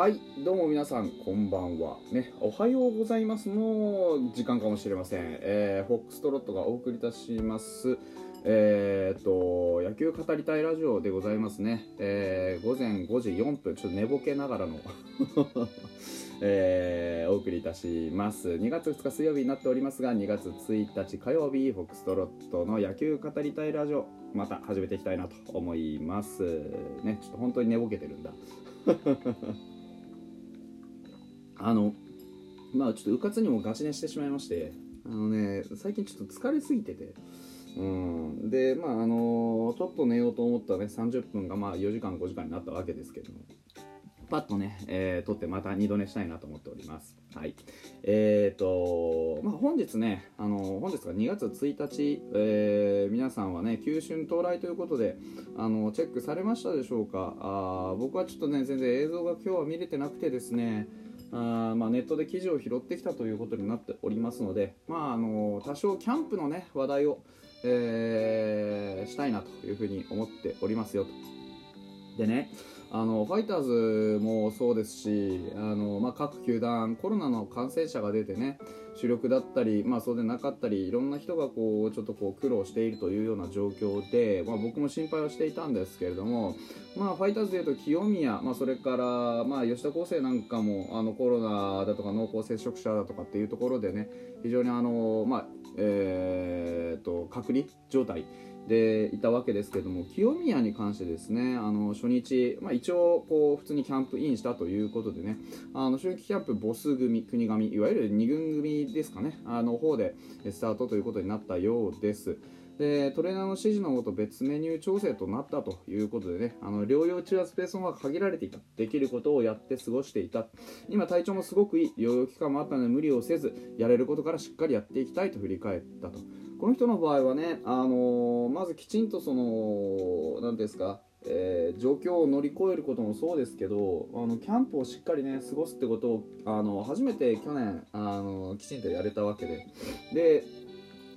はいどうも皆さんこんばんは。ねおはようございますの時間かもしれません、えー、フォックストロットがお送りいたします。えー、っと野球語りたいラジオでございますね、えー、午前5時4分ちょっと寝ぼけながらの えー、お送りいたします。2月2日水曜日になっておりますが2月1日火曜日フォックストロットの野球語りたいラジオまた始めていきたいなと思います。ねちょっと本当に寝ぼけてるんだ。あのまあちょっとうかつにもガチ寝してしまいましてあのね最近ちょっと疲れすぎててうんでまああのちょっと寝ようと思ったね30分がまあ4時間5時間になったわけですけどもパッとね、えー、撮ってまた二度寝したいなと思っております。はい。えーと、まあ、本日ね、あの、本日が2月1日、えー、皆さんはね、旧春到来ということで、あの、チェックされましたでしょうか？あ僕はちょっとね、全然映像が今日は見れてなくてですね、あまあ、ネットで記事を拾ってきたということになっておりますので、まあ、あの多少キャンプのね話題を、えー、したいなというふうに思っておりますよと。でね、あのファイターズもそうですしあの、まあ、各球団コロナの感染者が出てね主力だったり、まあ、そうでなかったりいろんな人がこうちょっとこう苦労しているというような状況で、まあ、僕も心配はしていたんですけれども、まあ、ファイターズでいうと清宮、まあ、それから、まあ、吉田康生なんかもあのコロナだとか濃厚接触者だとかっていうところでね非常にあの、まあえー、と隔離状態でいたわけですけども清宮に関してですねあの初日、まあ、一応こう普通にキャンプインしたということでねあの春季キャンプボス組国神いわゆる2軍組ですかねあの方でスタートということになったようです。でトレーナーの指示のもと別メニュー調整となったということでねあの療養中はスペースが限られていたできることをやって過ごしていた。今体調もすごくいい療養期間もあったので無理をせずやれることからしっかりやっていきたいと振り返ったと。この人の場合はね、あの、まずきちんとその何ですかえー、状況を乗り越えることもそうですけどあのキャンプをしっかりね過ごすってことをあの初めて去年あのきちんとやれたわけで。で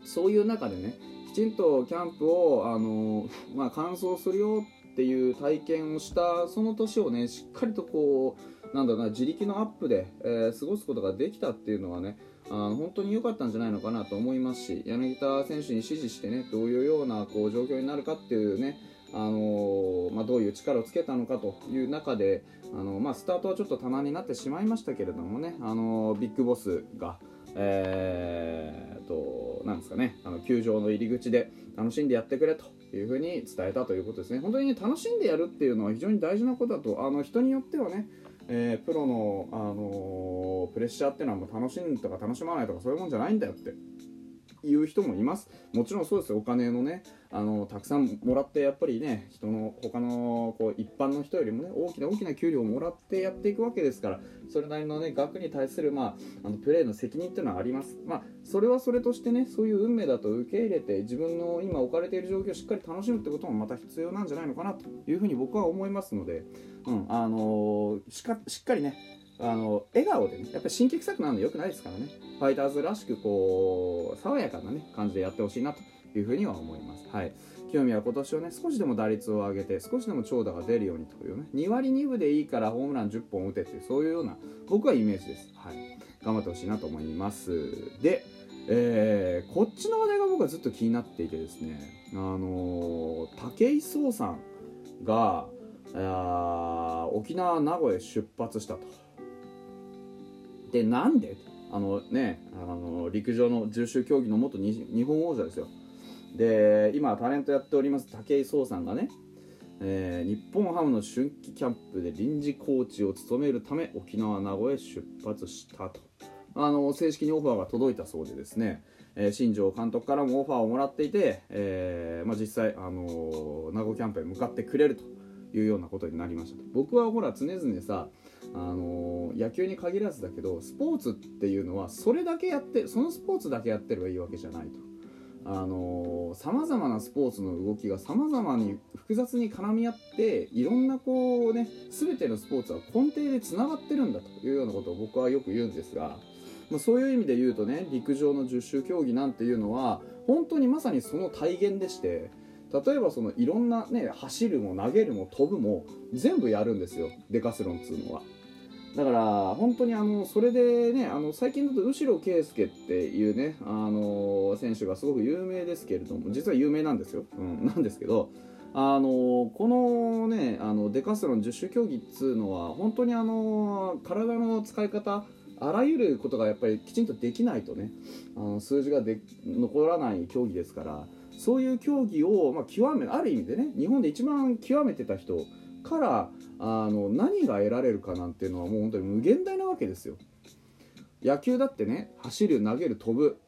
そういう中でねきちんとキャンプをあの、まあ、完走するよっていう体験をしたその年をねしっかりとこうなんだろうな自力のアップで、えー、過ごすことができたっていうのはねあの本当に良かったんじゃないのかなと思いますし柳田選手に指示してねどういうようなこう状況になるかっていうねあのまあ、どういう力をつけたのかという中であの、まあ、スタートはちょっと棚になってしまいましたけれどもねあのビッグボスが、えー、となんですかねあの球場の入り口で楽しんでやってくれというふうに伝えたということですね。本当に、ね、楽しんでやるっていうのは非常に大事なことだとあの人によってはねえー、プロの、あのー、プレッシャーっていうのはもう楽しむとか楽しまないとかそういうもんじゃないんだよっていう人もいます。もちろんそうですよ。お金のねあのたくさんもらってやっぱりね人の他のこう一般の人よりもね大きな大きな給料をもらってやっていくわけですからそれなりのね額に対する、まあ、あのプレーの責任っていうのはあります。まあそれはそれとしてねそういう運命だと受け入れて自分の今置かれている状況をしっかり楽しむってこともまた必要なんじゃないのかなというふうに僕は思いますので、うんあのー、しっかりねあの笑顔でねやっぱり神経臭くなるのよくないですからね。ファイターズらしくこう爽やかなね感じでやってほしいなというふうには思います。はい。清宮は今年はね少しでも打率を上げて少しでも長打が出るようにというね2割2分でいいからホームラン10本打てっていうそういうような僕はイメージです。はい。頑張ってほしいなと思います。でえー、こっちの話題が僕はずっと気になっていてですねあのー、武井壮さんがあ沖縄名古屋出発したと。でなんで？あのねあの陸上の重州競技の元日本王者ですよ。で今タレントやっております武井壮さんがね、えー、日本ハムの春季キャンプで臨時コーチを務めるため沖縄名古屋へ出発したと。あの正式にオファーが届いたそうでですね、えー、新庄監督からもオファーをもらっていて、えーまあ、実際、あのー、名古屋キャンプへ向かってくれるというようなことになりました。僕はほら常々さあの野球に限らずだけどスポーツっていうのはそれだけやってそのスポーツだけやってればいいわけじゃないと。あのさまざまなスポーツの動きがさまざまに複雑に絡み合っていろんなこうね全てのスポーツは根底でつながってるんだというようなことを僕はよく言うんですが、まあ、そういう意味で言うとね陸上の十種競技なんていうのは本当にまさにその体現でして例えばそのいろんなね走るも投げるも飛ぶも全部やるんですよデカスロンっつうのは。だから本当にあのそれでねあの最近だと後呂圭介っていうねあの選手がすごく有名ですけれども実は有名なんですよ、うん、なんですけどあのこのねあのデカスロン十種競技っつうのは本当にあの体の使い方あらゆることがやっぱりきちんとできないとねあの数字がで残らない競技ですからそういう競技を、まあ、極めある意味でね日本で一番極めてた人からあの何が得られるかなんていうのはもう本当に無限大なわけですよ。野球だってね走る投げる飛ぶ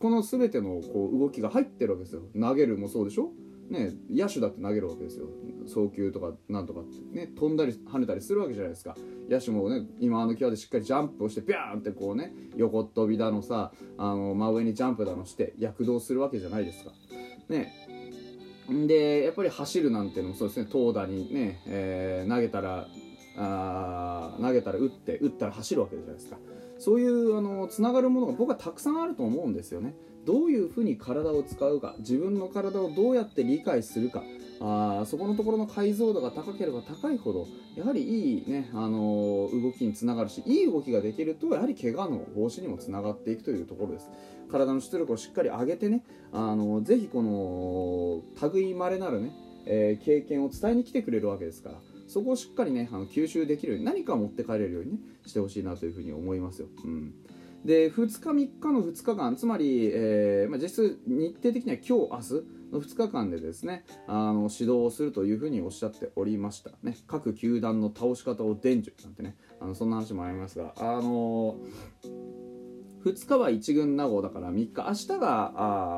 この全てのこう動きが入ってるわけですよ。投げるもそうでしょ？ね野手だって投げるわけですよ。送球とかなんとかってね飛んだり跳ねたりするわけじゃないですか。野手もね今の際でしっかりジャンプをしてビャーンってこうね横飛びだのさあの真上にジャンプだのして躍動するわけじゃないですか。ねでやっぱり走るなんてのもそうですね。投打にね、えー、投げたらあ投げたら打って打ったら走るわけじゃないですか。そういうあのつながるものが僕はたくさんあると思うんですよね。どういうふうに体を使うか自分の体をどうやって理解するかあそこのところの解像度が高ければ高いほどやはりいい、ね、あの動きにつながるしいい動きができるとやはり怪我の防止にもつながっていくというところです。体の出力をしっかり上げてねあのぜひこの類まれなるね、えー、経験を伝えに来てくれるわけですからそこをしっかりねあの吸収できるように何かを持って帰れるように、ね、してほしいなというふうに思いますよ。うんで2日3日の2日間つまり、えーまあ、実質日程的には今日明日の2日間でですねあの指導をするというふうにおっしゃっておりましたね各球団の倒し方を伝授なんてねあのそんな話もありますがあの2日は1軍名護だから3日明日が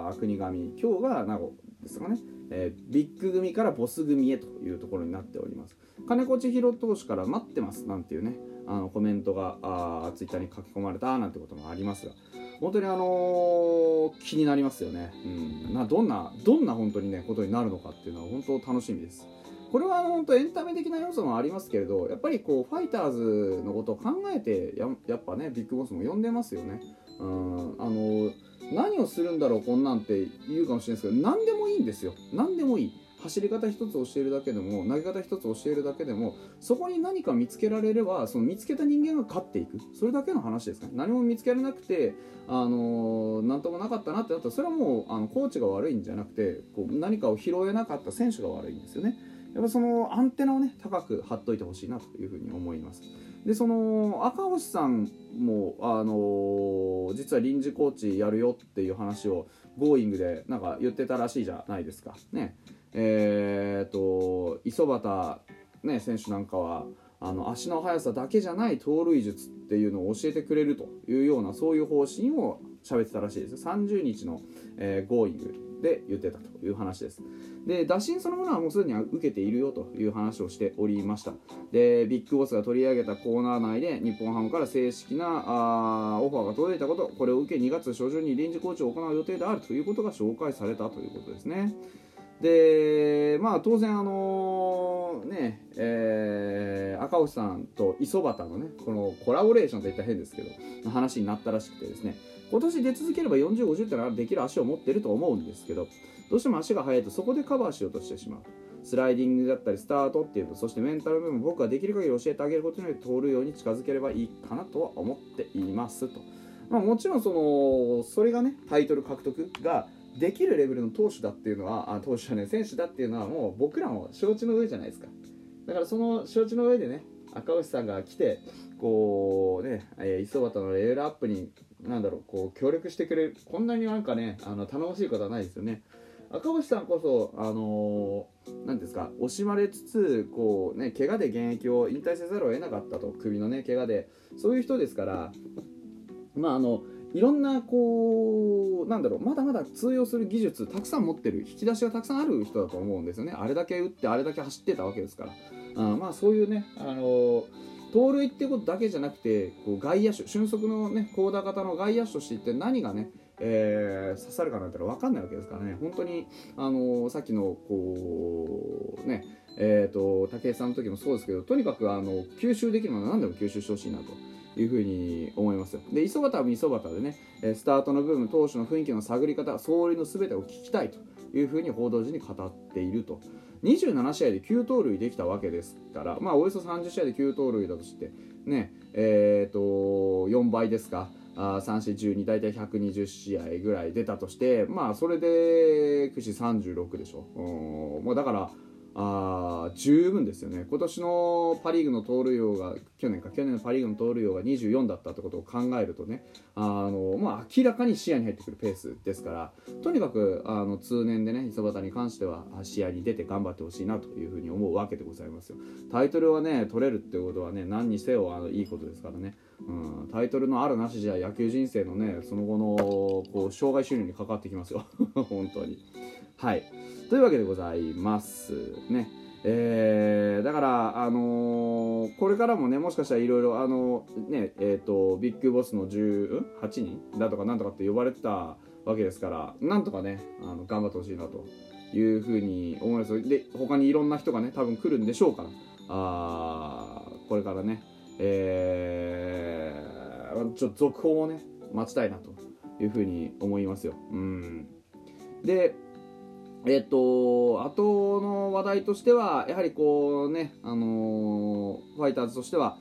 あ国神今日が名護ですかね、えー、ビッグ組からボス組へというところになっております。金子千尋投手から待ってますなんていうねあのコメントがあツイッターに書き込まれたなんてこともありますが。本当にあのー、気になりますよね、うん、などんなどんな本当にねことになるのかっていうのは本当楽しみです。これは本当エンタメ的な要素もありますけれどやっぱりこうファイターズのことを考えてややっぱねビッグボスも呼んでますよね。うんあの、何をするんだろうこんなんって言うかもしれないですけど何でもいいんですよ。何でもいい。走り方一つ教えるだけでも投げ方一つ教えるだけでもそこに何か見つけられればその見つけた人間が勝っていく。それだけの話ですね。何も見つけられなくてあのー、なんともなかったなってなったらそれはもうあのコーチが悪いんじゃなくてこう何かを拾えなかった選手が悪いんですよね。やっぱそのアンテナをね高く張っといてほしいなというふうに思います。でその赤星さんもあの、実は臨時コーチやるよっていう話を Going でなんか言ってたらしいじゃないですか。ね。えーと、磯端、ね、選手なんかはあの足の速さだけじゃない盗塁術っていうのを教えてくれるというようなそういう方針を喋ってたらしいです。30日の、えー、Going で言ってたという話です。で打診そのものはもうすでに受けているよという話をしておりました。でビッグボスが取り上げたコーナー内で日本ハムから正式なあオファーが届いたことこれを受け2月初旬に臨時コーチを行う予定であるということが紹介されたということですね。でまあ当然あのねえー、赤星さんと磯端のねこのコラボレーションといったら変ですけど話になったらしくてですね。今年出続ければ40、50ってのはできる足を持ってると思うんですけどどうしても足が速いとそこでカバーしようとしてしまう。スライディングだったりスタートっていうとそしてメンタル部分僕はできる限り教えてあげることによって通るように近づければいいかなとは思っていますと、まあ、もちろんそのそれがねタイトル獲得ができるレベルの投手だっていうのはあ投手じゃね選手だっていうのはもう僕らも承知の上じゃないですか。だからその承知の上でね赤星さんが来てこうね、え、磯端のレベルアップになんだろうこう協力してくれるこんなになんかねあの頼もしいことはないですよね。赤星さんこそあの何、ー、ですか惜しまれつつこうね怪我で現役を引退せざるを得なかったと首のね怪我でそういう人ですからまああのいろんなこうなんだろうまだまだ通用する技術たくさん持ってる引き出しがたくさんある人だと思うんですよね。あれだけ打ってあれだけ走ってたわけですから、うん、まあそういうねあの盗塁ってことだけじゃなくてこう外野手俊足のね高打型の外野手としてって何がねえー、刺さるかなんてのは分かんないわけですからね。本当に、あのー、さっきのこうねえーと、武井さんの時もそうですけどとにかくあの吸収できるものは何でも吸収してほしいなというふうに思いますで磯端は磯端でねスタートの部分投手の雰囲気の探り方走塁の全てを聞きたいと。いうふうに報道陣に語っていると。27試合で9盗塁できたわけですからまあおよそ30試合で9盗塁だとしてねえー、と4倍ですかあ3、4、12大体120試合ぐらい出たとしてまあそれで9時36でしょ。うんもうだからあ十分ですよね。今年のパ・リーグの盗塁王が去年か去年のパ・リーグの盗塁王が24だったってことを考えるとねあの、まあ、明らかに視野に入ってくるペースですからとにかくあの通年でね磯端に関しては試合に出て頑張ってほしいなというふうに思うわけでございますよ。タイトルはね取れるってことはね何にせよあのいいことですからね、うん、タイトルのあるなしじゃ野球人生のねその後のこう障害収入に関わってきますよ。本当に。はいというわけでございますね。えー、だから、あのー、これからもね、もしかしたらいろいろ、あのー、ね、えっ、と、ビッグボスの18人だとかなんとかって呼ばれてたわけですから、なんとかね、あの頑張ってほしいなというふうに思います。で、他にいろんな人がね、多分来るんでしょうから、あこれからね、えー、ちょっと続報をね、待ちたいなというふうに思いますよ。うん。で、えっと、後の話題としては、やはりこうね、あのー、ファイターズとしては、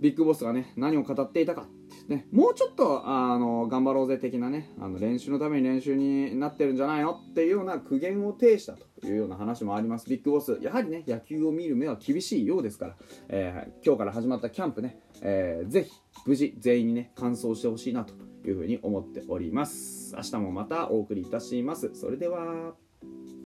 ビッグボスがね、何を語っていたかね、もうちょっと、あの、頑張ろうぜ的なね、あの、練習のために練習になってるんじゃないのっていうような苦言を呈したというような話もあります。ビッグボス、やはりね、野球を見る目は厳しいようですから、えー、今日から始まったキャンプね、えー、ぜひ、無事、全員にね、完走してほしいなというふうに思っております。明日もまたお送りいたします。それでは。